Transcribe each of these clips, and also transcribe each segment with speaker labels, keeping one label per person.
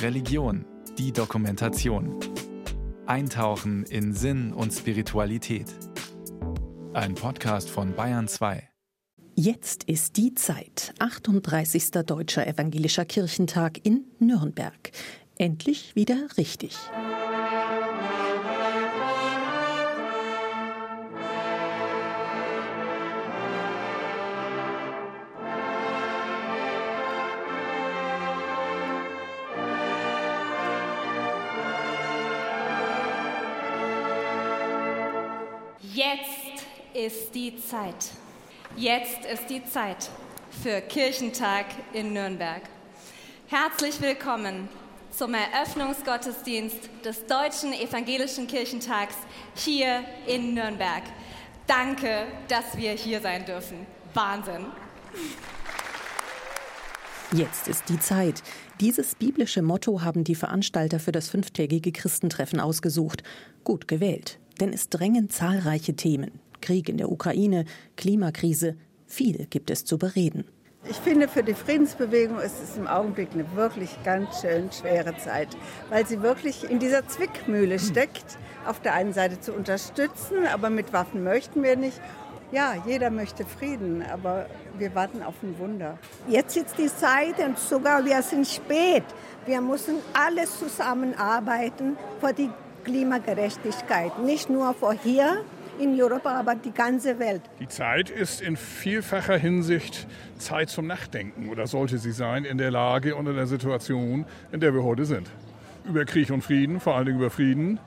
Speaker 1: Religion, die Dokumentation. Eintauchen in Sinn und Spiritualität. Ein Podcast von Bayern 2.
Speaker 2: Jetzt ist die Zeit. 38. Deutscher Evangelischer Kirchentag in Nürnberg. Endlich wieder richtig.
Speaker 3: Ist die Zeit. Jetzt ist die Zeit für Kirchentag in Nürnberg. Herzlich willkommen zum Eröffnungsgottesdienst des Deutschen Evangelischen Kirchentags hier in Nürnberg. Danke, dass wir hier sein dürfen. Wahnsinn.
Speaker 2: Jetzt ist die Zeit. Dieses biblische Motto haben die Veranstalter für das fünftägige Christentreffen ausgesucht. Gut gewählt, denn es drängen zahlreiche Themen. Krieg in der Ukraine, Klimakrise, viel gibt es zu bereden.
Speaker 4: Ich finde, für die Friedensbewegung ist es im Augenblick eine wirklich ganz schön schwere Zeit, weil sie wirklich in dieser Zwickmühle steckt. Auf der einen Seite zu unterstützen, aber mit Waffen möchten wir nicht. Ja, jeder möchte Frieden, aber wir warten auf ein Wunder.
Speaker 5: Jetzt ist die Zeit und sogar wir sind spät. Wir müssen alles zusammenarbeiten für die Klimagerechtigkeit. Nicht nur für hier, in Europa, aber die ganze Welt.
Speaker 6: Die Zeit ist in vielfacher Hinsicht Zeit zum Nachdenken oder sollte sie sein in der Lage und in der Situation, in der wir heute sind. Über Krieg und Frieden, vor allen Dingen über Frieden,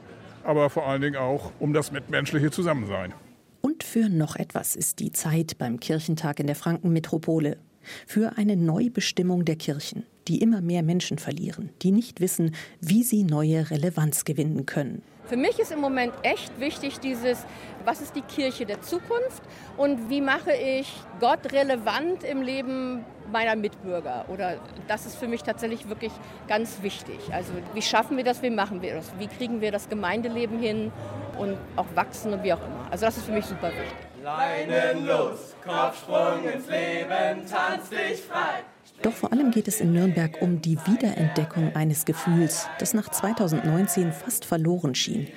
Speaker 6: aber vor allen Dingen auch um das mitmenschliche Zusammensein.
Speaker 2: Und für noch etwas ist die Zeit beim Kirchentag in der Frankenmetropole. Für eine Neubestimmung der Kirchen, die immer mehr Menschen verlieren, die nicht wissen, wie sie neue Relevanz gewinnen können.
Speaker 7: Für mich ist im Moment echt wichtig dieses, was ist die Kirche der Zukunft und wie mache ich Gott relevant im Leben meiner Mitbürger? Oder das ist für mich tatsächlich wirklich ganz wichtig. Also wie schaffen wir das, wie machen wir das? Wie kriegen wir das Gemeindeleben hin und auch wachsen und wie auch immer. Also das ist für mich super wichtig.
Speaker 8: Leinen los, Kopfsprung ins Leben, tanz dich frei.
Speaker 2: Doch vor allem geht es in Nürnberg um die Wiederentdeckung eines Gefühls, das nach 2019 fast verloren schien.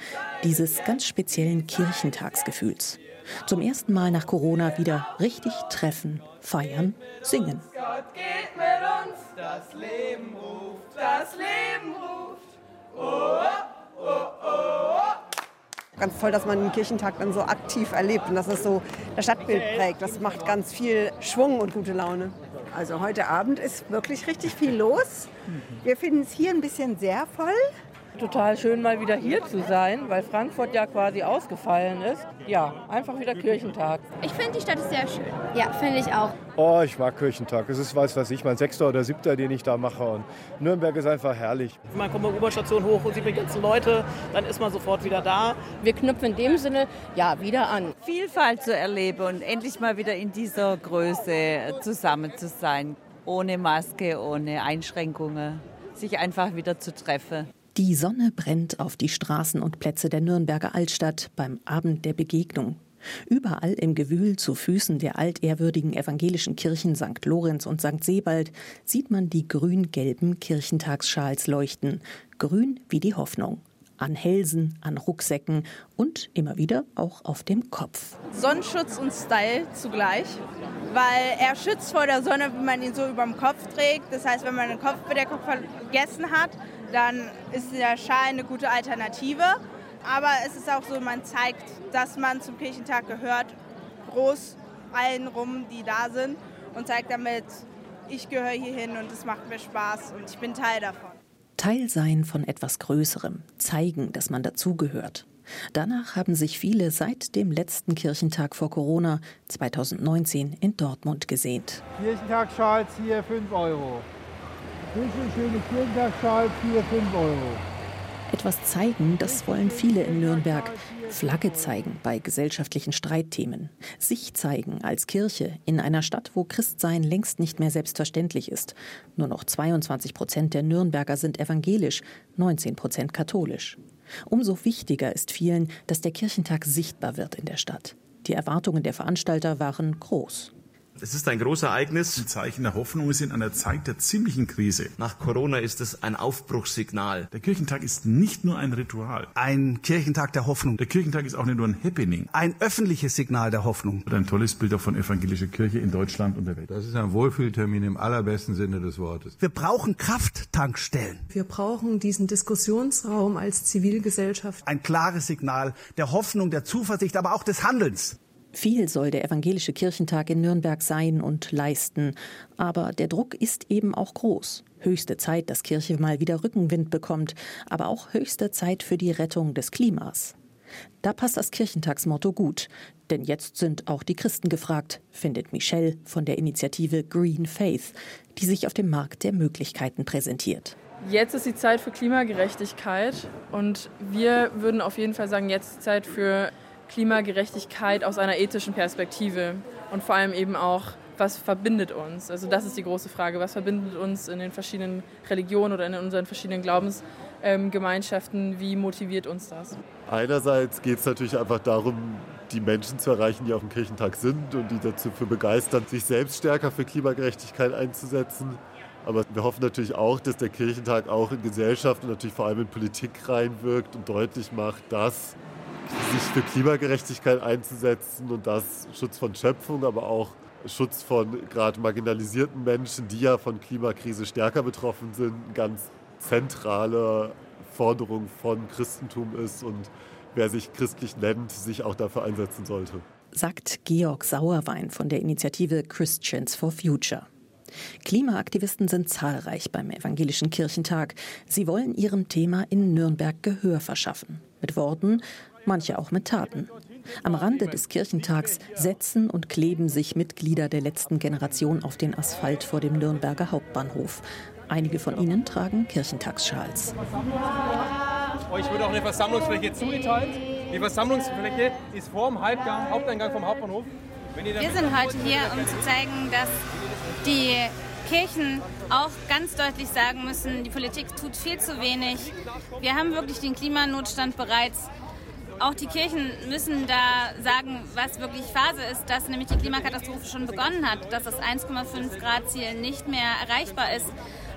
Speaker 2: Dieses ganz speziellen Kirchentagsgefühls. Zum ersten Mal nach Corona wieder richtig treffen, feiern, singen.
Speaker 8: Gott geht mit uns, das Leben ruft, das Leben ruft. Oh, oh, oh, oh.
Speaker 4: Ganz toll, dass man den Kirchentag dann so aktiv erlebt und dass es so das Stadtbild prägt. Das macht ganz viel Schwung und gute Laune. Also heute Abend ist wirklich richtig viel los. Wir finden es hier ein bisschen sehr voll.
Speaker 9: Total schön, mal wieder hier zu sein, weil Frankfurt ja quasi ausgefallen ist. Ja, einfach wieder Kirchentag.
Speaker 10: Ich finde, die Stadt ist sehr schön. Ja, finde ich auch.
Speaker 11: Oh, ich mag Kirchentag. Es ist, weiß was ich, mein sechster oder siebter, den ich da mache. Und Nürnberg ist einfach herrlich.
Speaker 12: Man kommt bei der U-Bahn-Station hoch und sieht die ganzen Leute, dann ist man sofort wieder da.
Speaker 7: Wir knüpfen in dem Sinne ja wieder an.
Speaker 13: Vielfalt zu erleben und endlich mal wieder in dieser Größe zusammen zu sein. Ohne Maske, ohne Einschränkungen. Sich einfach wieder zu treffen.
Speaker 2: Die Sonne brennt auf die Straßen und Plätze der Nürnberger Altstadt beim Abend der Begegnung. Überall im Gewühl zu Füßen der altehrwürdigen evangelischen Kirchen St. Lorenz und St. Sebald sieht man die grün-gelben Kirchentagsschals leuchten. Grün wie die Hoffnung. An Hälsen, an Rucksäcken und immer wieder auch auf dem Kopf.
Speaker 14: Sonnenschutz und Style zugleich, weil er schützt vor der Sonne, wenn man ihn so über dem Kopf trägt. Das heißt, wenn man eine Kopfbedeckung vergessen hat, dann ist der Schal eine gute Alternative. Aber es ist auch so, man zeigt, dass man zum Kirchentag gehört, groß allen rum, die da sind und zeigt damit, ich gehöre hierhin und es macht mir Spaß und ich bin Teil davon.
Speaker 2: Teil sein von etwas Größerem, zeigen, dass man dazugehört. Danach haben sich viele seit dem letzten Kirchentag vor Corona 2019 in Dortmund gesehnt.
Speaker 15: Kirchentagsschals hier 5 Euro. Schöne Kirchentagsschals hier 5 Euro.
Speaker 2: Etwas zeigen, das wollen viele in Nürnberg. Flagge zeigen bei gesellschaftlichen Streitthemen. Sich zeigen als Kirche in einer Stadt, wo Christsein längst nicht mehr selbstverständlich ist. Nur noch 22 Prozent der Nürnberger sind evangelisch, 19 Prozent katholisch. Umso wichtiger ist vielen, dass der Kirchentag sichtbar wird in der Stadt. Die Erwartungen der Veranstalter waren groß.
Speaker 16: Es ist ein großes Ereignis.
Speaker 17: Ein Zeichen der Hoffnung ist in einer Zeit der ziemlichen Krise.
Speaker 16: Nach Corona ist es ein Aufbruchssignal.
Speaker 17: Der Kirchentag ist nicht nur ein Ritual.
Speaker 18: Ein Kirchentag der Hoffnung.
Speaker 17: Der Kirchentag ist auch nicht nur ein Happening.
Speaker 18: Ein öffentliches Signal der Hoffnung.
Speaker 17: Und ein tolles Bild auch von evangelischer Kirche in Deutschland und der Welt.
Speaker 19: Das ist ein Wohlfühltermin im allerbesten Sinne des Wortes.
Speaker 18: Wir brauchen Krafttankstellen.
Speaker 20: Wir brauchen diesen Diskussionsraum als Zivilgesellschaft.
Speaker 18: Ein klares Signal der Hoffnung, der Zuversicht, aber auch des Handelns.
Speaker 2: Viel soll der evangelische Kirchentag in Nürnberg sein und leisten, aber der Druck ist eben auch groß. Höchste Zeit, dass Kirche mal wieder Rückenwind bekommt, aber auch höchste Zeit für die Rettung des Klimas. Da passt das Kirchentagsmotto gut, denn jetzt sind auch die Christen gefragt, findet Michelle von der Initiative Green Faith, die sich auf dem Markt der Möglichkeiten präsentiert.
Speaker 21: Jetzt ist die Zeit für Klimagerechtigkeit und wir würden auf jeden Fall sagen, jetzt ist Zeit für Klimagerechtigkeit aus einer ethischen Perspektive und vor allem eben auch, was verbindet uns? Also das ist die große Frage, was verbindet uns in den verschiedenen Religionen oder in unseren verschiedenen Glaubensgemeinschaften, wie motiviert uns das?
Speaker 22: Einerseits geht es natürlich einfach darum, die Menschen zu erreichen, die auf dem Kirchentag sind und die dazu für begeistern, sich selbst stärker für Klimagerechtigkeit einzusetzen. Aber wir hoffen natürlich auch, dass der Kirchentag auch in Gesellschaft und natürlich vor allem in Politik reinwirkt und deutlich macht, dass sich für Klimagerechtigkeit einzusetzen und das Schutz von Schöpfung, aber auch Schutz von gerade marginalisierten Menschen, die ja von Klimakrise stärker betroffen sind, eine ganz zentrale Forderung von Christentum ist und wer sich christlich nennt, sich auch dafür einsetzen sollte.
Speaker 2: Sagt Georg Sauerwein von der Initiative Christians for Future. Klimaaktivisten sind zahlreich beim Evangelischen Kirchentag. Sie wollen ihrem Thema in Nürnberg Gehör verschaffen. Mit Worten, manche auch mit Taten. Am Rande des Kirchentags setzen und kleben sich Mitglieder der letzten Generation auf den Asphalt vor dem Nürnberger Hauptbahnhof. Einige von ihnen tragen Kirchentagsschals.
Speaker 11: Euch wird auch eine Versammlungsfläche zugeteilt. Die Versammlungsfläche ist vor dem Halbgang, Haupteingang vom Hauptbahnhof.
Speaker 3: Wir sind heute hier, um zu zeigen, dass die Kirchen auch ganz deutlich sagen müssen, die Politik tut viel zu wenig. Wir haben wirklich den Klimanotstand bereits auch die Kirchen müssen da sagen, was wirklich Phase ist, dass nämlich die Klimakatastrophe schon begonnen hat, dass das 1,5 Grad Ziel nicht mehr erreichbar ist,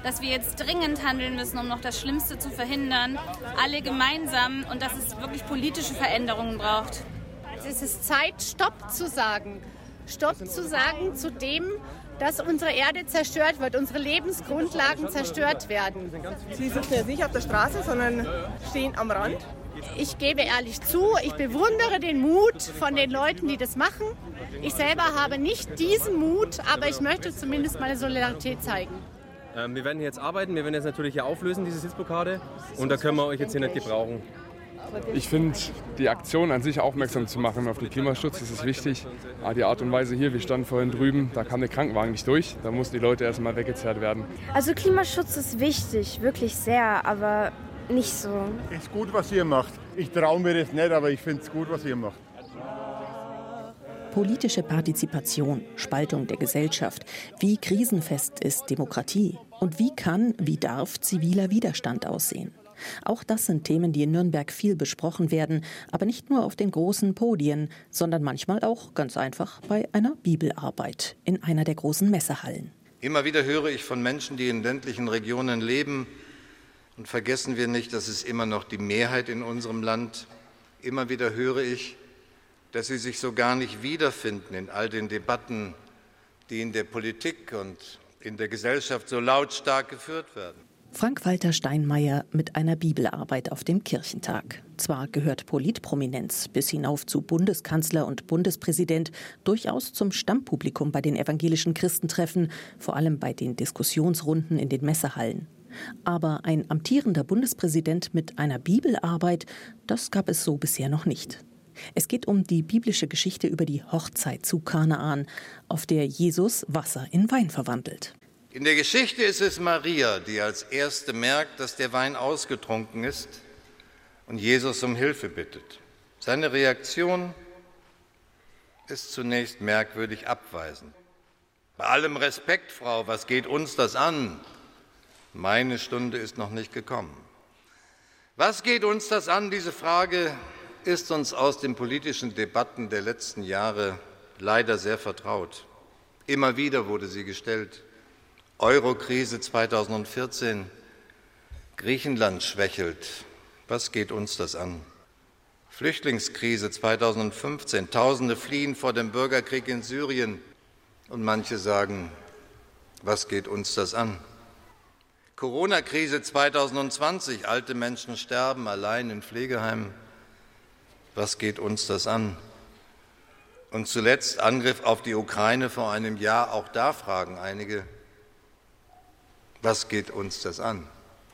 Speaker 3: dass wir jetzt dringend handeln müssen, um noch das Schlimmste zu verhindern, alle gemeinsam und dass es wirklich politische Veränderungen braucht.
Speaker 23: Es ist Zeit, Stopp zu sagen. Stopp zu sagen zu dem, dass unsere Erde zerstört wird, unsere Lebensgrundlagen zerstört werden.
Speaker 24: Sie sitzen jetzt nicht auf der Straße, sondern stehen am Rand.
Speaker 23: Ich gebe ehrlich zu, ich bewundere den Mut von den Leuten, die das machen. Ich selber habe nicht diesen Mut, aber ich möchte zumindest meine Solidarität zeigen.
Speaker 11: Ähm, wir werden jetzt arbeiten, wir werden jetzt natürlich hier auflösen, diese Sitzblockade. Und da können wir euch jetzt hier nicht gebrauchen.
Speaker 25: Ich finde, die Aktion an sich aufmerksam zu machen auf den Klimaschutz, das ist wichtig. Aber die Art und Weise hier, wir standen vorhin drüben, da kam der Krankenwagen nicht durch. Da mussten die Leute erstmal weggezerrt werden.
Speaker 26: Also Klimaschutz ist wichtig, wirklich sehr, aber nicht so.
Speaker 15: Es ist gut, was ihr macht. Ich traue mir das nicht, aber ich finde es gut, was ihr macht.
Speaker 2: Politische Partizipation, Spaltung der Gesellschaft. Wie krisenfest ist Demokratie? Und wie kann, wie darf ziviler Widerstand aussehen? Auch das sind Themen, die in Nürnberg viel besprochen werden, aber nicht nur auf den großen Podien, sondern manchmal auch ganz einfach bei einer Bibelarbeit in einer der großen Messehallen.
Speaker 27: Immer wieder höre ich von Menschen, die in ländlichen Regionen leben, und vergessen wir nicht, das ist immer noch die Mehrheit in unserem Land. Immer wieder höre ich, dass sie sich so gar nicht wiederfinden in all den Debatten, die in der Politik und in der Gesellschaft so lautstark geführt werden.
Speaker 2: Frank-Walter Steinmeier mit einer Bibelarbeit auf dem Kirchentag. Zwar gehört Politprominenz bis hinauf zu Bundeskanzler und Bundespräsident durchaus zum Stammpublikum bei den evangelischen Christentreffen, vor allem bei den Diskussionsrunden in den Messehallen. Aber ein amtierender Bundespräsident mit einer Bibelarbeit, das gab es so bisher noch nicht. Es geht um die biblische Geschichte über die Hochzeit zu Kanaan, auf der Jesus Wasser in Wein verwandelt.
Speaker 27: In der Geschichte ist es Maria, die als erste merkt, dass der Wein ausgetrunken ist und Jesus um Hilfe bittet. Seine Reaktion ist zunächst merkwürdig abweisend. Bei allem Respekt, Frau, was geht uns das an? Meine Stunde ist noch nicht gekommen. Was geht uns das an? Diese Frage ist uns aus den politischen Debatten der letzten Jahre leider sehr vertraut. Immer wieder wurde sie gestellt. Eurokrise 2014. Griechenland schwächelt. Was geht uns das an? Flüchtlingskrise 2015. Tausende fliehen vor dem Bürgerkrieg in Syrien. Und manche sagen, was geht uns das an? Corona-Krise 2020. Alte Menschen sterben allein in Pflegeheimen. Was geht uns das an? Und zuletzt Angriff auf die Ukraine vor einem Jahr. Auch da fragen einige, was geht uns das an?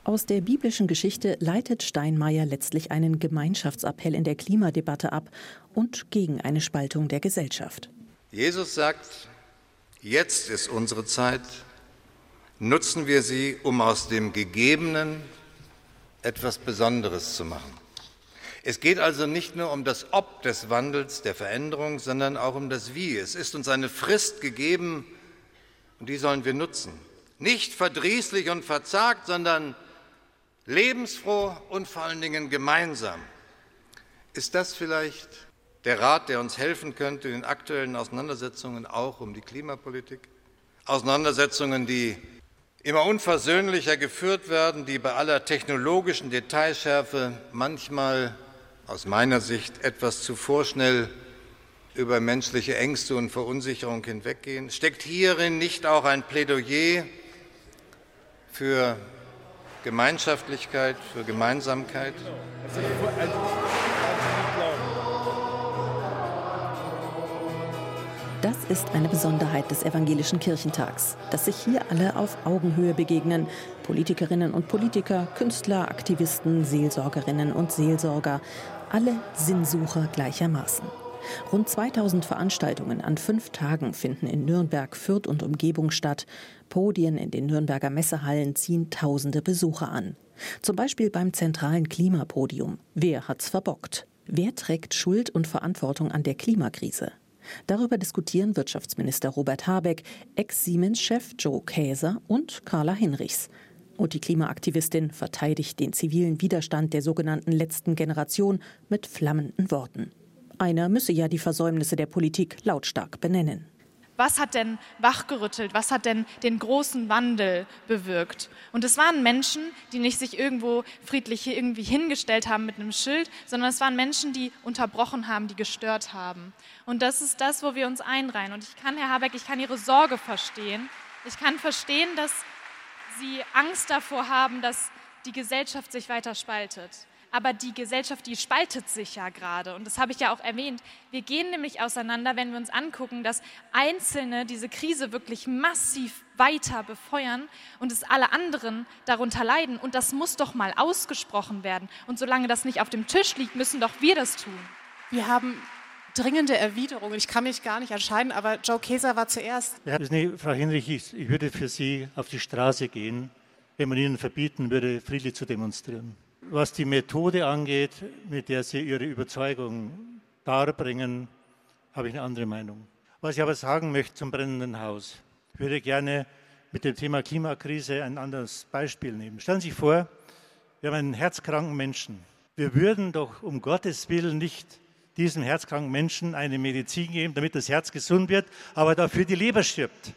Speaker 2: Aus der biblischen Geschichte leitet Steinmeier letztlich einen Gemeinschaftsappell in der Klimadebatte ab und gegen eine Spaltung der Gesellschaft.
Speaker 27: Jesus sagt, jetzt ist unsere Zeit, nutzen wir sie, um aus dem Gegebenen etwas Besonderes zu machen. Es geht also nicht nur um das Ob des Wandels, der Veränderung, sondern auch um das Wie. Es ist uns eine Frist gegeben und die sollen wir nutzen. Nicht verdrießlich und verzagt, sondern lebensfroh und vor allen Dingen gemeinsam. Ist das vielleicht der Rat, der uns helfen könnte in den aktuellen Auseinandersetzungen auch um die Klimapolitik? Auseinandersetzungen, die immer unversöhnlicher geführt werden, die bei aller technologischen Detailschärfe manchmal aus meiner Sicht etwas zu vorschnell über menschliche Ängste und Verunsicherung hinweggehen? Steckt hierin nicht auch ein Plädoyer für Gemeinschaftlichkeit, für Gemeinsamkeit.
Speaker 2: Das ist eine Besonderheit des evangelischen Kirchentags, dass sich hier alle auf Augenhöhe begegnen. Politikerinnen und Politiker, Künstler, Aktivisten, Seelsorgerinnen und Seelsorger, alle Sinnsucher gleichermaßen. Rund 2000 Veranstaltungen an fünf Tagen finden in Nürnberg, Fürth und Umgebung statt. Podien in den Nürnberger Messehallen ziehen tausende Besucher an. Zum Beispiel beim zentralen Klimapodium. Wer hat's verbockt? Wer trägt Schuld und Verantwortung an der Klimakrise? Darüber diskutieren Wirtschaftsminister Robert Habeck, Ex-Siemens-Chef Joe Käser und Carla Hinrichs. Und die Klimaaktivistin verteidigt den zivilen Widerstand der sogenannten letzten Generation mit flammenden Worten. Einer müsse ja die Versäumnisse der Politik lautstark benennen.
Speaker 28: Was hat denn wachgerüttelt? Was hat denn den großen Wandel bewirkt? Und es waren Menschen, die nicht sich irgendwo friedlich irgendwie hingestellt haben mit einem Schild, sondern es waren Menschen, die unterbrochen haben, die gestört haben. Und das ist das, wo wir uns einreihen. Und ich kann, Herr Habeck, ich kann Ihre Sorge verstehen. Ich kann verstehen, dass Sie Angst davor haben, dass die Gesellschaft sich weiter spaltet. Aber die Gesellschaft, die spaltet sich ja gerade. Und das habe ich ja auch erwähnt. Wir gehen nämlich auseinander, wenn wir uns angucken, dass Einzelne diese Krise wirklich massiv weiter befeuern und es alle anderen darunter leiden. Und das muss doch mal ausgesprochen werden. Und solange das nicht auf dem Tisch liegt, müssen doch wir das tun.
Speaker 23: Wir haben dringende Erwiderungen. Ich kann mich gar nicht entscheiden, aber Joe Keser war zuerst.
Speaker 29: Ja, Frau Hinrich, ich, ich würde für Sie auf die Straße gehen, wenn man Ihnen verbieten würde, friedlich zu demonstrieren. Was die Methode angeht, mit der Sie Ihre Überzeugung darbringen, habe ich eine andere Meinung. Was ich aber sagen möchte zum brennenden Haus, ich würde gerne mit dem Thema Klimakrise ein anderes Beispiel nehmen. Stellen Sie sich vor, wir haben einen herzkranken Menschen. Wir würden doch um Gottes Willen nicht diesem herzkranken Menschen eine Medizin geben, damit das Herz gesund wird, aber dafür die Leber stirbt.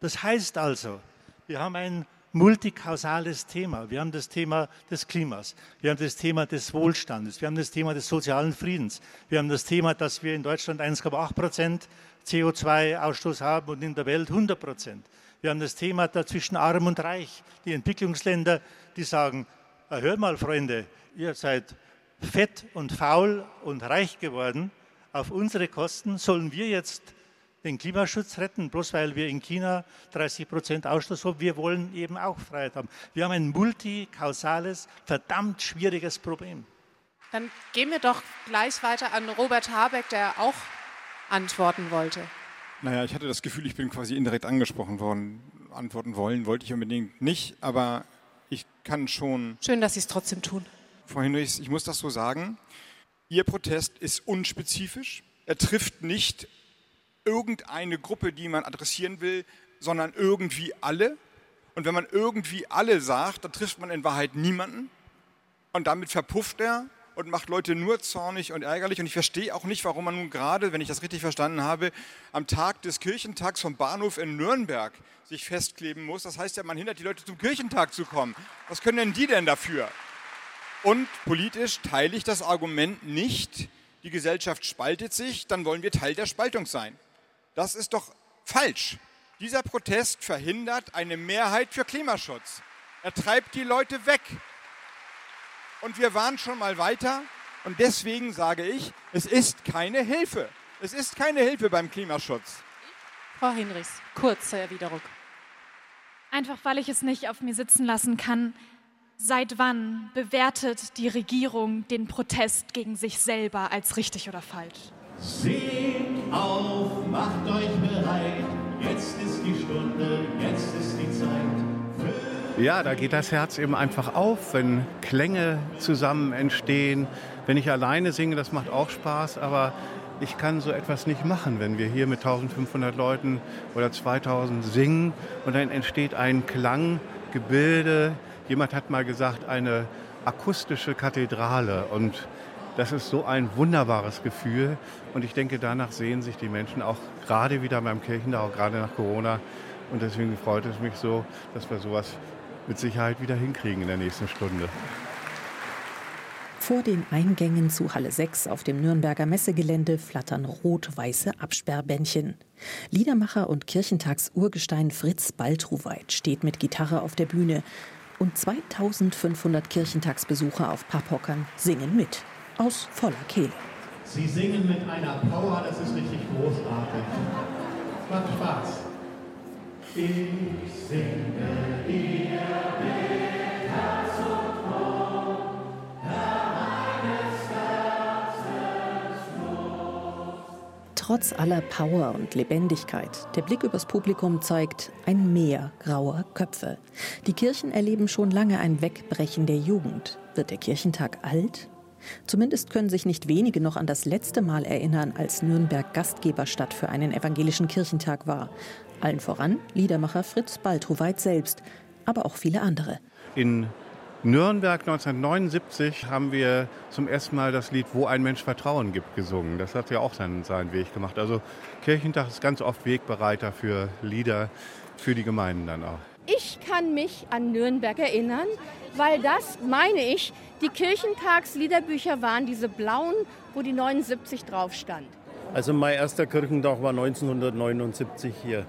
Speaker 29: Das heißt also, wir haben ein multikausales Thema. Wir haben das Thema des Klimas, wir haben das Thema des Wohlstandes, wir haben das Thema des sozialen Friedens, wir haben das Thema, dass wir in Deutschland 1,8 Prozent CO2-Ausstoß haben und in der Welt 100 Prozent. Wir haben das Thema dazwischen arm und reich. Die Entwicklungsländer, die sagen, ah, hört mal, Freunde, ihr seid fett und faul und reich geworden. Auf unsere Kosten sollen wir jetzt den Klimaschutz retten, bloß weil wir in China 30 Prozent Ausstoß haben. Wir wollen eben auch Freiheit haben. Wir haben ein multikausales, verdammt schwieriges Problem.
Speaker 23: Dann gehen wir doch gleich weiter an Robert Habeck, der auch antworten wollte.
Speaker 30: Naja, ich hatte das Gefühl, ich bin quasi indirekt angesprochen worden. Antworten wollen wollte ich unbedingt nicht, aber ich kann schon.
Speaker 23: Schön, dass Sie es trotzdem tun.
Speaker 30: Frau Hinrichs, ich muss das so sagen. Ihr Protest ist unspezifisch. Er trifft nicht irgendeine Gruppe, die man adressieren will, sondern irgendwie alle. Und wenn man irgendwie alle sagt, dann trifft man in Wahrheit niemanden. Und damit verpufft er und macht Leute nur zornig und ärgerlich. Und ich verstehe auch nicht, warum man nun gerade, wenn ich das richtig verstanden habe, am Tag des Kirchentags vom Bahnhof in Nürnberg sich festkleben muss. Das heißt ja, man hindert die Leute zum Kirchentag zu kommen. Was können denn die denn dafür? Und politisch teile ich das Argument nicht, die Gesellschaft spaltet sich, dann wollen wir Teil der Spaltung sein. Das ist doch falsch. Dieser Protest verhindert eine Mehrheit für Klimaschutz. Er treibt die Leute weg. Und wir waren schon mal weiter. Und deswegen sage ich, es ist keine Hilfe. Es ist keine Hilfe beim Klimaschutz.
Speaker 28: Frau Hinrichs, kurze Erwiderung. Einfach weil ich es nicht auf mir sitzen lassen kann, Seit wann bewertet die Regierung den Protest gegen sich selber als richtig oder falsch?
Speaker 31: Seht auf, macht euch bereit, jetzt ist die Stunde, jetzt ist die Zeit.
Speaker 32: Ja, da geht das Herz eben einfach auf, wenn Klänge zusammen entstehen. Wenn ich alleine singe, das macht auch Spaß, aber ich kann so etwas nicht machen, wenn wir hier mit 1500 Leuten oder 2000 singen und dann entsteht ein Klanggebilde, Jemand hat mal gesagt, eine akustische Kathedrale. Und das ist so ein wunderbares Gefühl. Und ich denke, danach sehen sich die Menschen auch gerade wieder beim Kirchentag, auch gerade nach Corona. Und deswegen freut es mich so, dass wir sowas mit Sicherheit wieder hinkriegen in der nächsten Stunde.
Speaker 2: Vor den Eingängen zu Halle 6 auf dem Nürnberger Messegelände flattern rot-weiße Absperrbändchen. Liedermacher und Kirchentagsurgestein Fritz Baltruweit steht mit Gitarre auf der Bühne und 2500 Kirchentagsbesucher auf Papphockern singen mit. Aus voller Kehle.
Speaker 31: Sie singen mit einer Power, das ist richtig großartig. Macht Spaß. Ich singe dir mit Herz und Mund,
Speaker 2: Trotz aller Power und Lebendigkeit, der Blick übers Publikum zeigt ein Meer grauer Köpfe. Die Kirchen erleben schon lange ein Wegbrechen der Jugend. Wird der Kirchentag alt? Zumindest können sich nicht wenige noch an das letzte Mal erinnern, als Nürnberg Gastgeberstadt für einen evangelischen Kirchentag war. Allen voran Liedermacher Fritz Baltroweit selbst, aber auch viele andere.
Speaker 32: In Nürnberg 1979 haben wir zum ersten Mal das Lied Wo ein Mensch Vertrauen gibt gesungen. Das hat ja auch seinen, seinen Weg gemacht. Also Kirchentag ist ganz oft Wegbereiter für Lieder, für die Gemeinden dann auch.
Speaker 7: Ich kann mich an Nürnberg erinnern, weil das, meine ich, die Kirchentagsliederbücher waren, diese blauen, wo die 79 drauf stand.
Speaker 33: Also mein erster Kirchentag war 1979 hier.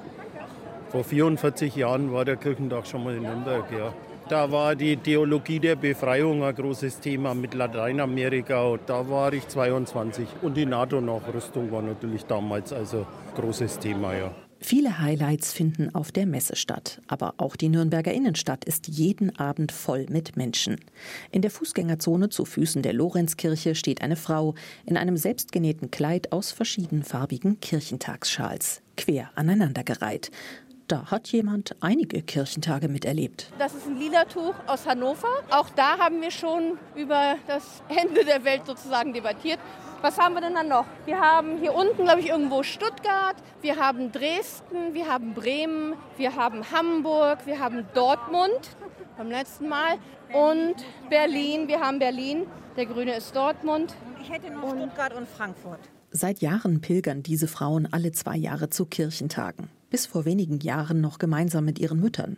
Speaker 33: Vor 44 Jahren war der Kirchentag schon mal in Nürnberg, ja. Da war die Theologie der Befreiung ein großes Thema mit Lateinamerika. Da war ich 22. Und die NATO-Nachrüstung war natürlich damals also großes Thema, ja.
Speaker 2: Viele Highlights finden auf der Messe statt, aber auch die Nürnberger Innenstadt ist jeden Abend voll mit Menschen. In der Fußgängerzone zu Füßen der Lorenzkirche steht eine Frau in einem selbstgenähten Kleid aus verschiedenfarbigen Kirchentagsschals, quer aneinandergereiht. Da hat jemand einige Kirchentage miterlebt.
Speaker 7: Das ist ein lila Tuch aus Hannover. Auch da haben wir schon über das Ende der Welt sozusagen debattiert. Was haben wir denn dann noch? Wir haben hier unten, glaube ich, irgendwo Stuttgart, wir haben Dresden, wir haben Bremen, wir haben Hamburg, wir haben Dortmund beim letzten Mal und Berlin. Wir haben Berlin. Der Grüne ist Dortmund.
Speaker 34: Ich hätte noch Stuttgart und Frankfurt.
Speaker 2: Seit Jahren pilgern diese Frauen alle zwei Jahre zu Kirchentagen bis vor wenigen Jahren noch gemeinsam mit ihren Müttern.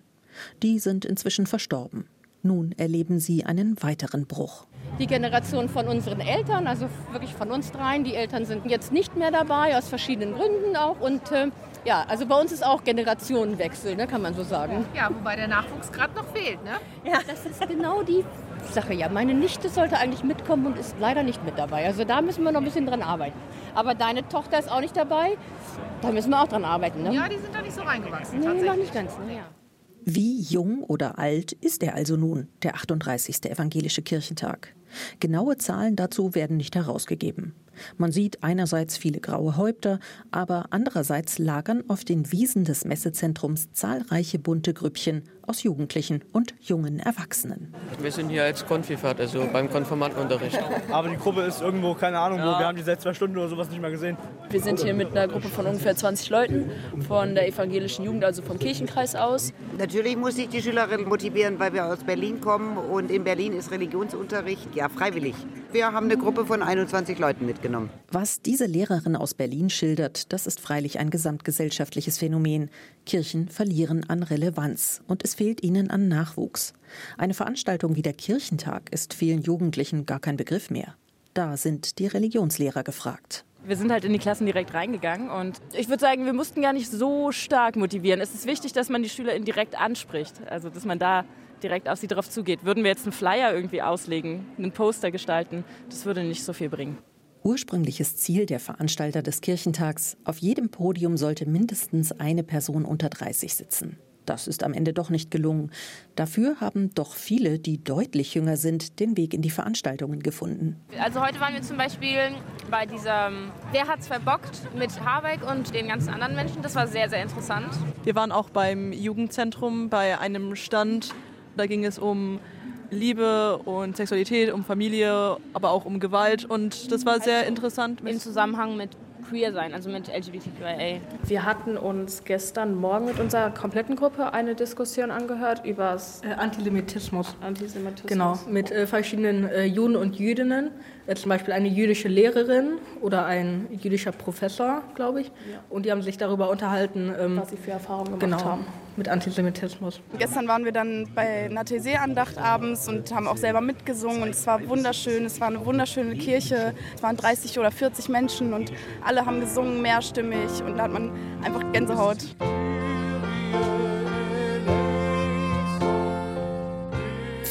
Speaker 2: Die sind inzwischen verstorben. Nun erleben sie einen weiteren Bruch.
Speaker 7: Die Generation von unseren Eltern, also wirklich von uns dreien, die Eltern sind jetzt nicht mehr dabei, aus verschiedenen Gründen auch. Und äh, ja, also bei uns ist auch Generationenwechsel, ne, kann man so sagen.
Speaker 34: Ja, wobei der Nachwuchs gerade noch fehlt, ne?
Speaker 7: Ja, das ist genau die Sache. Ja, meine Nichte sollte eigentlich mitkommen und ist leider nicht mit dabei. Also da müssen wir noch ein bisschen dran arbeiten. Aber deine Tochter ist auch nicht dabei. Da müssen wir auch dran arbeiten. Ne?
Speaker 34: Ja, die sind da nicht so reingewachsen.
Speaker 7: Nee, noch nicht ganz. Ne? Ja.
Speaker 2: Wie jung oder alt ist er also nun, der 38. Evangelische Kirchentag? Genaue Zahlen dazu werden nicht herausgegeben. Man sieht einerseits viele graue Häupter, aber andererseits lagern auf den Wiesen des Messezentrums zahlreiche bunte Grüppchen aus Jugendlichen und jungen Erwachsenen.
Speaker 35: Wir sind hier als Konfifahrt, also beim Konfirmandenunterricht.
Speaker 36: Aber die Gruppe ist irgendwo, keine Ahnung, wo. Wir haben die seit zwei Stunden oder sowas nicht mehr gesehen.
Speaker 21: Wir sind hier mit einer Gruppe von ungefähr 20 Leuten von der evangelischen Jugend, also vom Kirchenkreis aus.
Speaker 37: Natürlich muss ich die Schülerinnen motivieren, weil wir aus Berlin kommen und in Berlin ist Religionsunterricht ja freiwillig. Wir haben eine Gruppe von 21 Leuten mitgenommen.
Speaker 2: Was diese Lehrerin aus Berlin schildert, das ist freilich ein gesamtgesellschaftliches Phänomen. Kirchen verlieren an Relevanz und es fehlt ihnen an Nachwuchs. Eine Veranstaltung wie der Kirchentag ist vielen Jugendlichen gar kein Begriff mehr. Da sind die Religionslehrer gefragt.
Speaker 21: Wir sind halt in die Klassen direkt reingegangen und ich würde sagen, wir mussten gar nicht so stark motivieren. Es ist wichtig, dass man die SchülerInnen direkt anspricht, also dass man da direkt auf sie drauf zugeht. Würden wir jetzt einen Flyer irgendwie auslegen, einen Poster gestalten, das würde nicht so viel bringen.
Speaker 2: Ursprüngliches Ziel der Veranstalter des Kirchentags, auf jedem Podium sollte mindestens eine Person unter 30 sitzen. Das ist am Ende doch nicht gelungen. Dafür haben doch viele, die deutlich jünger sind, den Weg in die Veranstaltungen gefunden.
Speaker 21: Also heute waren wir zum Beispiel bei dieser Wer hat's verbockt mit Habeck und den ganzen anderen Menschen. Das war sehr, sehr interessant.
Speaker 38: Wir waren auch beim Jugendzentrum bei einem Stand. Da ging es um Liebe und Sexualität, um Familie, aber auch um Gewalt. Und das war sehr interessant.
Speaker 21: Im Zusammenhang mit queer sein, also mit LGBTQIA.
Speaker 39: Wir hatten uns gestern Morgen mit unserer kompletten Gruppe eine Diskussion angehört über äh, Antisemitismus.
Speaker 21: Antisemitismus.
Speaker 39: Genau, mit äh, verschiedenen äh, Juden und Jüdinnen. Äh, zum Beispiel eine jüdische Lehrerin oder ein jüdischer Professor, glaube ich. Ja. Und die haben sich darüber unterhalten, ähm, was sie für Erfahrungen gemacht genau. haben mit Antisemitismus.
Speaker 40: Gestern waren wir dann bei einer TC-Andacht abends und haben auch selber mitgesungen und es war wunderschön. Es war eine wunderschöne Kirche. Es waren 30 oder 40 Menschen und alle haben gesungen mehrstimmig und da hat man einfach Gänsehaut.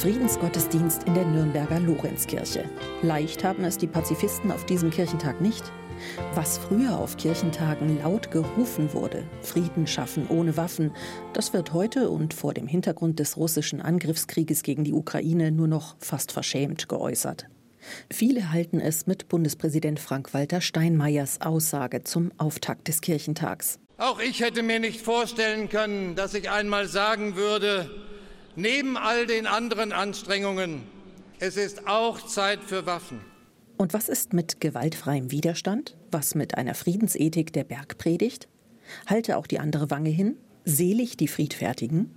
Speaker 2: Friedensgottesdienst in der Nürnberger Lorenzkirche. Leicht haben es die Pazifisten auf diesem Kirchentag nicht. Was früher auf Kirchentagen laut gerufen wurde, Frieden schaffen ohne Waffen, das wird heute und vor dem Hintergrund des russischen Angriffskrieges gegen die Ukraine nur noch fast verschämt geäußert. Viele halten es mit Bundespräsident Frank-Walter Steinmeiers Aussage zum Auftakt des Kirchentags.
Speaker 27: Auch ich hätte mir nicht vorstellen können, dass ich einmal sagen würde, neben all den anderen Anstrengungen, es ist auch Zeit für Waffen.
Speaker 2: Und was ist mit gewaltfreiem Widerstand? Was mit einer Friedensethik der Bergpredigt? Halte auch die andere Wange hin? Selig die Friedfertigen?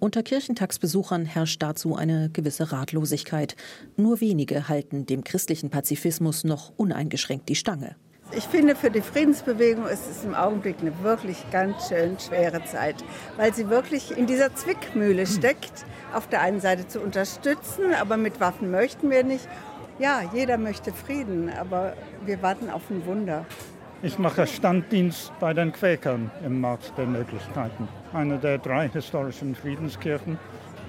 Speaker 2: Unter Kirchentagsbesuchern herrscht dazu eine gewisse Ratlosigkeit. Nur wenige halten dem christlichen Pazifismus noch uneingeschränkt die Stange.
Speaker 37: Ich finde, für die Friedensbewegung ist es im Augenblick eine wirklich ganz schön schwere Zeit, weil sie wirklich in dieser Zwickmühle steckt. Auf der einen Seite zu unterstützen, aber mit Waffen möchten wir nicht. Ja, jeder möchte Frieden, aber wir warten auf ein Wunder.
Speaker 41: Ich mache Standdienst bei den Quäkern im Markt der Möglichkeiten, eine der drei historischen Friedenskirchen.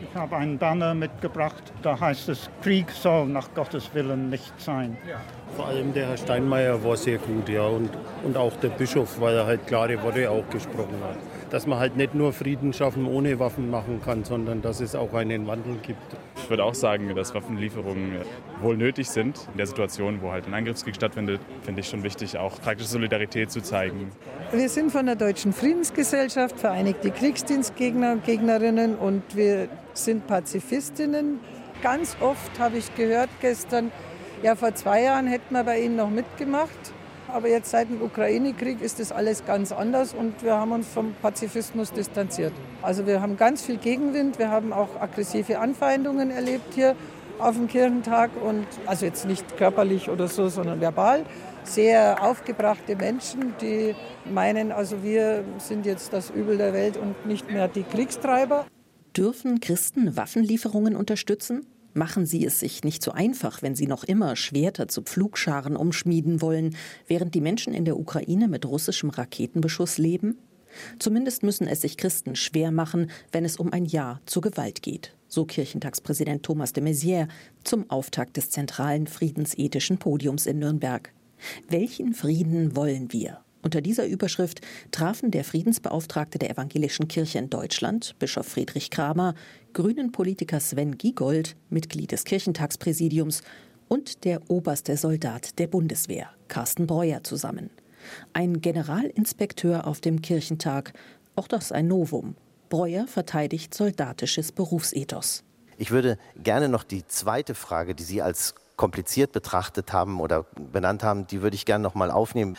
Speaker 41: Ich habe einen Banner mitgebracht, da heißt es, Krieg soll nach Gottes Willen nicht sein. Ja.
Speaker 33: Vor allem der Herr Steinmeier war sehr gut, ja, und, und auch der Bischof, weil er halt klare Worte auch gesprochen hat dass man halt nicht nur Frieden schaffen ohne Waffen machen kann, sondern dass es auch einen Wandel gibt.
Speaker 42: Ich würde auch sagen, dass Waffenlieferungen wohl nötig sind. In der Situation, wo halt ein Angriffskrieg stattfindet, finde ich schon wichtig, auch praktische Solidarität zu zeigen.
Speaker 6: Wir sind von der Deutschen Friedensgesellschaft, Vereinigte Kriegsdienstgegner und Gegnerinnen und wir sind Pazifistinnen. Ganz oft habe ich gehört gestern, ja, vor zwei Jahren hätten wir bei Ihnen noch mitgemacht. Aber jetzt seit dem Ukraine-Krieg ist das alles ganz anders und wir haben uns vom Pazifismus distanziert. Also wir haben ganz viel Gegenwind, wir haben auch aggressive Anfeindungen erlebt hier auf dem Kirchentag und also jetzt nicht körperlich oder so, sondern verbal. Sehr aufgebrachte Menschen, die meinen, also wir sind jetzt das Übel der Welt und nicht mehr die Kriegstreiber.
Speaker 2: Dürfen Christen Waffenlieferungen unterstützen? Machen Sie es sich nicht so einfach, wenn Sie noch immer Schwerter zu Pflugscharen umschmieden wollen, während die Menschen in der Ukraine mit russischem Raketenbeschuss leben? Zumindest müssen es sich Christen schwer machen, wenn es um ein Ja zur Gewalt geht, so Kirchentagspräsident Thomas de Maizière zum Auftakt des zentralen friedensethischen Podiums in Nürnberg. Welchen Frieden wollen wir? Unter dieser Überschrift trafen der Friedensbeauftragte der Evangelischen Kirche in Deutschland, Bischof Friedrich Kramer, Grünen-Politiker Sven Giegold, Mitglied des Kirchentagspräsidiums, und der oberste Soldat der Bundeswehr, Carsten Breuer, zusammen. Ein Generalinspekteur auf dem Kirchentag, auch das ein Novum. Breuer verteidigt soldatisches Berufsethos.
Speaker 43: Ich würde gerne noch die zweite Frage, die Sie als kompliziert betrachtet haben oder benannt haben, die würde ich gerne noch mal aufnehmen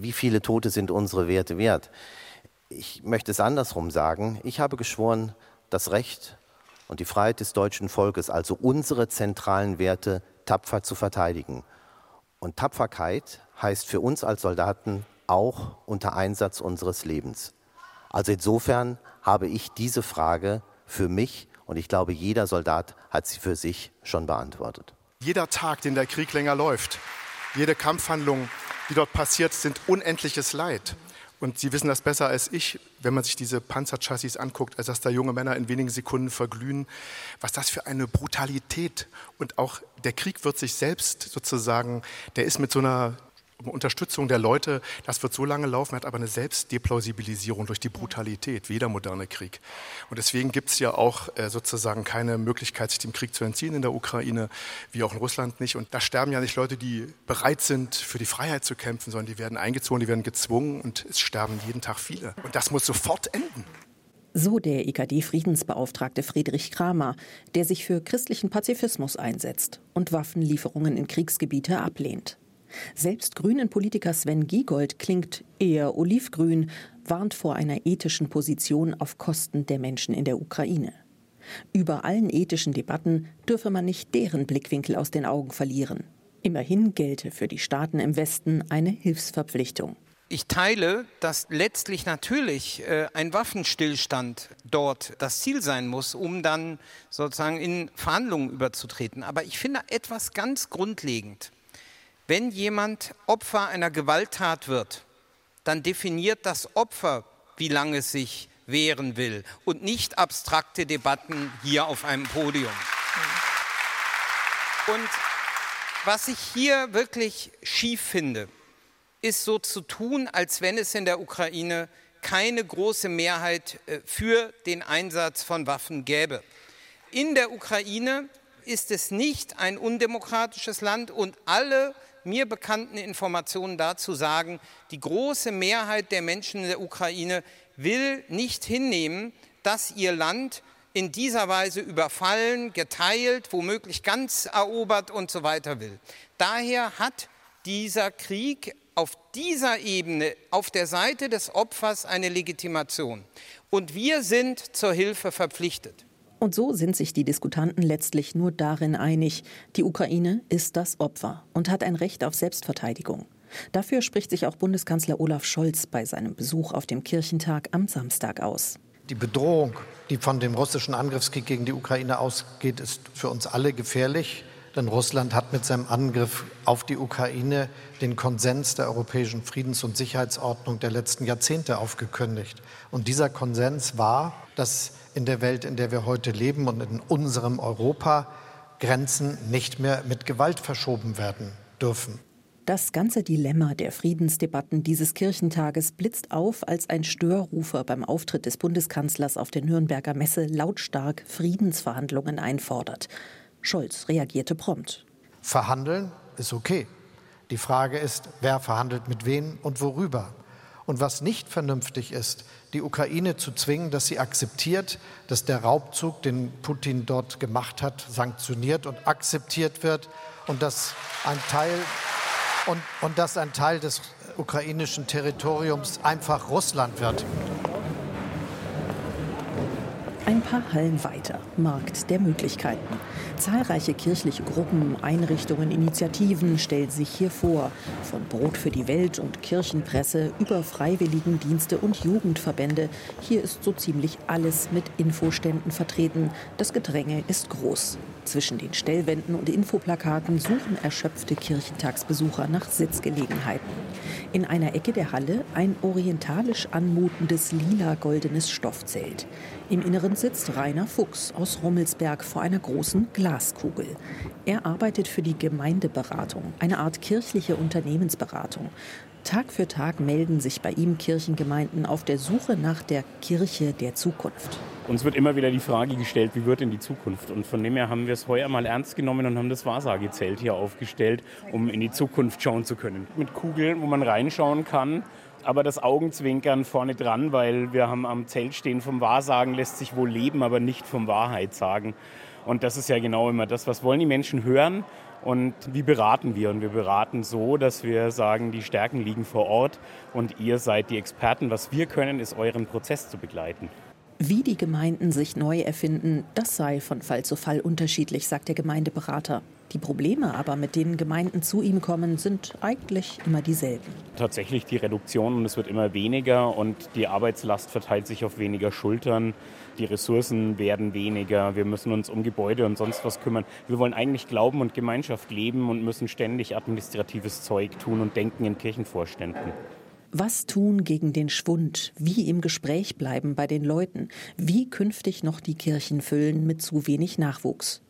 Speaker 43: wie viele Tote sind unsere Werte wert? Ich möchte es andersrum sagen. Ich habe geschworen, das Recht und die Freiheit des deutschen Volkes, also unsere zentralen Werte, tapfer zu verteidigen. Und Tapferkeit heißt für uns als Soldaten auch unter Einsatz unseres Lebens. Also insofern habe ich diese Frage für mich und ich glaube, jeder Soldat hat sie für sich schon beantwortet.
Speaker 44: Jeder Tag, den der Krieg länger läuft, jede Kampfhandlung, die dort passiert, sind unendliches Leid. Und Sie wissen das besser als ich, wenn man sich diese Panzerchassis anguckt, als dass da junge Männer in wenigen Sekunden verglühen, was das für eine Brutalität und auch der Krieg wird sich selbst sozusagen, der ist mit so einer Unterstützung der Leute, das wird so lange laufen, hat aber eine Selbstdeplausibilisierung durch die Brutalität, wie der moderne Krieg. Und deswegen gibt es ja auch äh, sozusagen keine Möglichkeit, sich dem Krieg zu entziehen in der Ukraine, wie auch in Russland nicht. Und da sterben ja nicht Leute, die bereit sind, für die Freiheit zu kämpfen, sondern die werden eingezogen, die werden gezwungen und es sterben jeden Tag viele. Und das muss sofort enden.
Speaker 2: So der IKD-Friedensbeauftragte Friedrich Kramer, der sich für christlichen Pazifismus einsetzt und Waffenlieferungen in Kriegsgebiete ablehnt. Selbst grünen Politiker Sven Giegold klingt eher olivgrün, warnt vor einer ethischen Position auf Kosten der Menschen in der Ukraine. Über allen ethischen Debatten dürfe man nicht deren Blickwinkel aus den Augen verlieren. Immerhin gelte für die Staaten im Westen eine Hilfsverpflichtung.
Speaker 45: Ich teile, dass letztlich natürlich äh, ein Waffenstillstand dort das Ziel sein muss, um dann sozusagen in Verhandlungen überzutreten. Aber ich finde etwas ganz grundlegend. Wenn jemand Opfer einer Gewalttat wird, dann definiert das Opfer, wie lange es sich wehren will und nicht abstrakte Debatten hier auf einem Podium. Und was ich hier wirklich schief finde, ist so zu tun, als wenn es in der Ukraine keine große Mehrheit äh, für den Einsatz von Waffen gäbe. In der Ukraine ist es nicht ein undemokratisches Land und alle mir bekannten Informationen dazu sagen, die große Mehrheit der Menschen in der Ukraine will nicht hinnehmen, dass ihr Land in dieser Weise überfallen, geteilt, womöglich ganz erobert und so weiter will. Daher hat dieser Krieg auf dieser Ebene, auf der Seite des Opfers eine Legitimation. Und wir sind zur Hilfe verpflichtet.
Speaker 2: Und so sind sich die Diskutanten letztlich nur darin einig, die Ukraine ist das Opfer und hat ein Recht auf Selbstverteidigung. Dafür spricht sich auch Bundeskanzler Olaf Scholz bei seinem Besuch auf dem Kirchentag am Samstag aus.
Speaker 46: Die Bedrohung, die von dem russischen Angriffskrieg gegen die Ukraine ausgeht, ist für uns alle gefährlich. Denn Russland hat mit seinem Angriff auf die Ukraine den Konsens der europäischen Friedens- und Sicherheitsordnung der letzten Jahrzehnte aufgekündigt. Und dieser Konsens war, dass in der Welt, in der wir heute leben und in unserem Europa Grenzen nicht mehr mit Gewalt verschoben werden dürfen.
Speaker 2: Das ganze Dilemma der Friedensdebatten dieses Kirchentages blitzt auf, als ein Störrufer beim Auftritt des Bundeskanzlers auf der Nürnberger Messe lautstark Friedensverhandlungen einfordert. Scholz reagierte prompt.
Speaker 46: Verhandeln ist okay. Die Frage ist, wer verhandelt mit wem und worüber. Und was nicht vernünftig ist, die Ukraine zu zwingen, dass sie akzeptiert, dass der Raubzug, den Putin dort gemacht hat, sanktioniert und akzeptiert wird und dass ein Teil, und, und dass ein Teil des ukrainischen Territoriums einfach Russland wird.
Speaker 2: Ein paar Hallen weiter, Markt der Möglichkeiten. Zahlreiche kirchliche Gruppen, Einrichtungen, Initiativen stellen sich hier vor. Von Brot für die Welt und Kirchenpresse über Freiwilligendienste und Jugendverbände. Hier ist so ziemlich alles mit Infoständen vertreten. Das Gedränge ist groß. Zwischen den Stellwänden und Infoplakaten suchen erschöpfte Kirchentagsbesucher nach Sitzgelegenheiten. In einer Ecke der Halle ein orientalisch anmutendes lila-goldenes Stoffzelt. Im Inneren sitzt Rainer Fuchs aus Rummelsberg vor einer großen Glaskugel. Er arbeitet für die Gemeindeberatung, eine Art kirchliche Unternehmensberatung. Tag für Tag melden sich bei ihm Kirchengemeinden auf der Suche nach der Kirche der Zukunft.
Speaker 47: Uns wird immer wieder die Frage gestellt, wie wird denn die Zukunft? Und von dem her haben wir es heuer mal ernst genommen und haben das Wahrsagezelt hier aufgestellt, um in die Zukunft schauen zu können. Mit Kugeln, wo man reinschauen kann aber das Augenzwinkern vorne dran, weil wir haben am Zelt stehen, vom Wahrsagen lässt sich wohl leben, aber nicht vom Wahrheit sagen. Und das ist ja genau immer das, was wollen die Menschen hören und wie beraten wir? Und wir beraten so, dass wir sagen, die Stärken liegen vor Ort und ihr seid die Experten. Was wir können, ist euren Prozess zu begleiten.
Speaker 2: Wie die Gemeinden sich neu erfinden, das sei von Fall zu Fall unterschiedlich, sagt der Gemeindeberater. Die Probleme aber, mit denen Gemeinden zu ihm kommen, sind eigentlich immer dieselben.
Speaker 47: Tatsächlich die Reduktion und es wird immer weniger und die Arbeitslast verteilt sich auf weniger Schultern. Die Ressourcen werden weniger. Wir müssen uns um Gebäude und sonst was kümmern. Wir wollen eigentlich Glauben und Gemeinschaft leben und müssen ständig administratives Zeug tun und denken in Kirchenvorständen.
Speaker 2: Was tun gegen den Schwund? Wie im Gespräch bleiben bei den Leuten? Wie künftig noch die Kirchen füllen mit zu wenig Nachwuchs?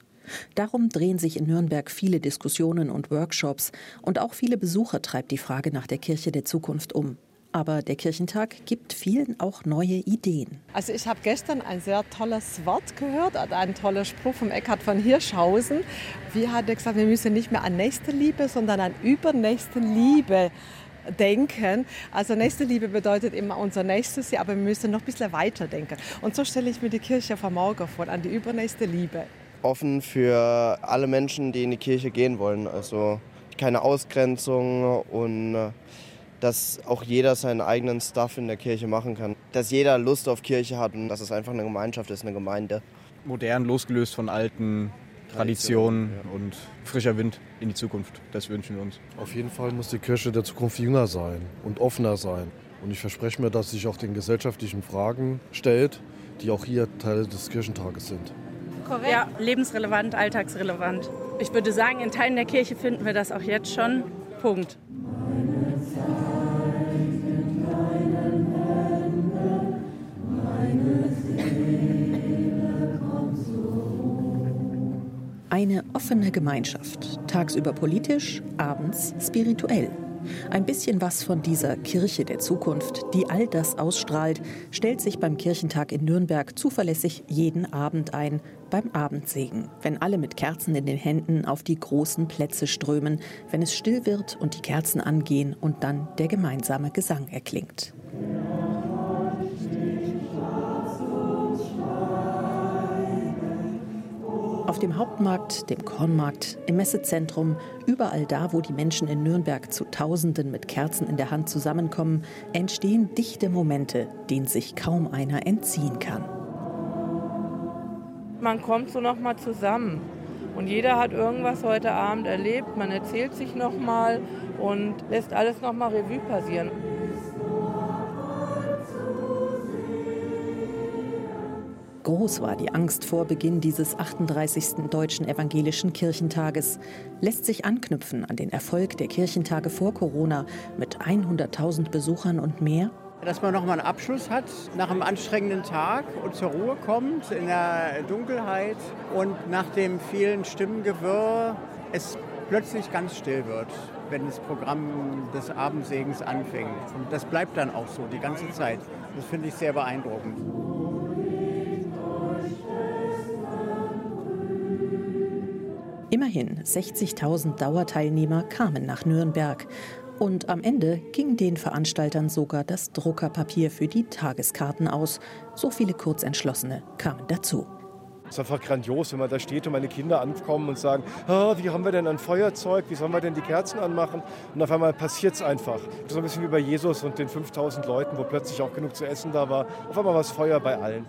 Speaker 2: Darum drehen sich in Nürnberg viele Diskussionen und Workshops und auch viele Besucher treibt die Frage nach der Kirche der Zukunft um. Aber der Kirchentag gibt vielen auch neue Ideen.
Speaker 48: Also ich habe gestern ein sehr tolles Wort gehört, ein toller Spruch vom Eckhard von Hirschhausen. Wie hat er gesagt, wir müssen nicht mehr an nächste Liebe, sondern an übernächste Liebe denken. Also nächste Liebe bedeutet immer unser nächstes Jahr, aber wir müssen noch ein bisschen weiter denken. Und so stelle ich mir die Kirche von morgen vor, an die übernächste Liebe.
Speaker 49: Offen für alle Menschen, die in die Kirche gehen wollen. Also keine Ausgrenzung und äh, dass auch jeder seinen eigenen Stuff in der Kirche machen kann. Dass jeder Lust auf Kirche hat und dass es einfach eine Gemeinschaft ist, eine Gemeinde.
Speaker 36: Modern, losgelöst von alten Tradition und frischer Wind in die Zukunft. Das wünschen wir uns.
Speaker 50: Auf jeden Fall muss die Kirche der Zukunft jünger sein und offener sein. Und ich verspreche mir, dass sie sich auch den gesellschaftlichen Fragen stellt, die auch hier Teil des Kirchentages sind.
Speaker 10: Korrekt. Ja, lebensrelevant, alltagsrelevant. Ich würde sagen, in Teilen der Kirche finden wir das auch jetzt schon. Punkt.
Speaker 2: Eine offene Gemeinschaft, tagsüber politisch, abends spirituell. Ein bisschen was von dieser Kirche der Zukunft, die all das ausstrahlt, stellt sich beim Kirchentag in Nürnberg zuverlässig jeden Abend ein, beim Abendsegen, wenn alle mit Kerzen in den Händen auf die großen Plätze strömen, wenn es still wird und die Kerzen angehen und dann der gemeinsame Gesang erklingt. Auf dem Hauptmarkt, dem Kornmarkt, im Messezentrum, überall da, wo die Menschen in Nürnberg zu Tausenden mit Kerzen in der Hand zusammenkommen, entstehen dichte Momente, denen sich kaum einer entziehen kann.
Speaker 9: Man kommt so noch mal zusammen und jeder hat irgendwas heute Abend erlebt. Man erzählt sich noch mal und lässt alles noch mal Revue passieren.
Speaker 2: Groß war die Angst vor Beginn dieses 38. Deutschen Evangelischen Kirchentages, lässt sich anknüpfen an den Erfolg der Kirchentage vor Corona mit 100.000 Besuchern und mehr?
Speaker 8: Dass man noch mal einen Abschluss hat nach einem anstrengenden Tag und zur Ruhe kommt in der Dunkelheit und nach dem vielen Stimmengewirr es plötzlich ganz still wird, wenn das Programm des Abendsegens anfängt. Und das bleibt dann auch so die ganze Zeit. Das finde ich sehr beeindruckend.
Speaker 2: Immerhin 60.000 Dauerteilnehmer kamen nach Nürnberg. Und am Ende ging den Veranstaltern sogar das Druckerpapier für die Tageskarten aus. So viele Kurzentschlossene kamen dazu.
Speaker 50: Es ist einfach grandios, wenn man da steht und meine Kinder ankommen und sagen, ah, wie haben wir denn ein Feuerzeug, wie sollen wir denn die Kerzen anmachen? Und auf einmal passiert es einfach. So ein bisschen wie bei Jesus und den 5000 Leuten, wo plötzlich auch genug zu essen da war. Auf einmal war es Feuer bei allen.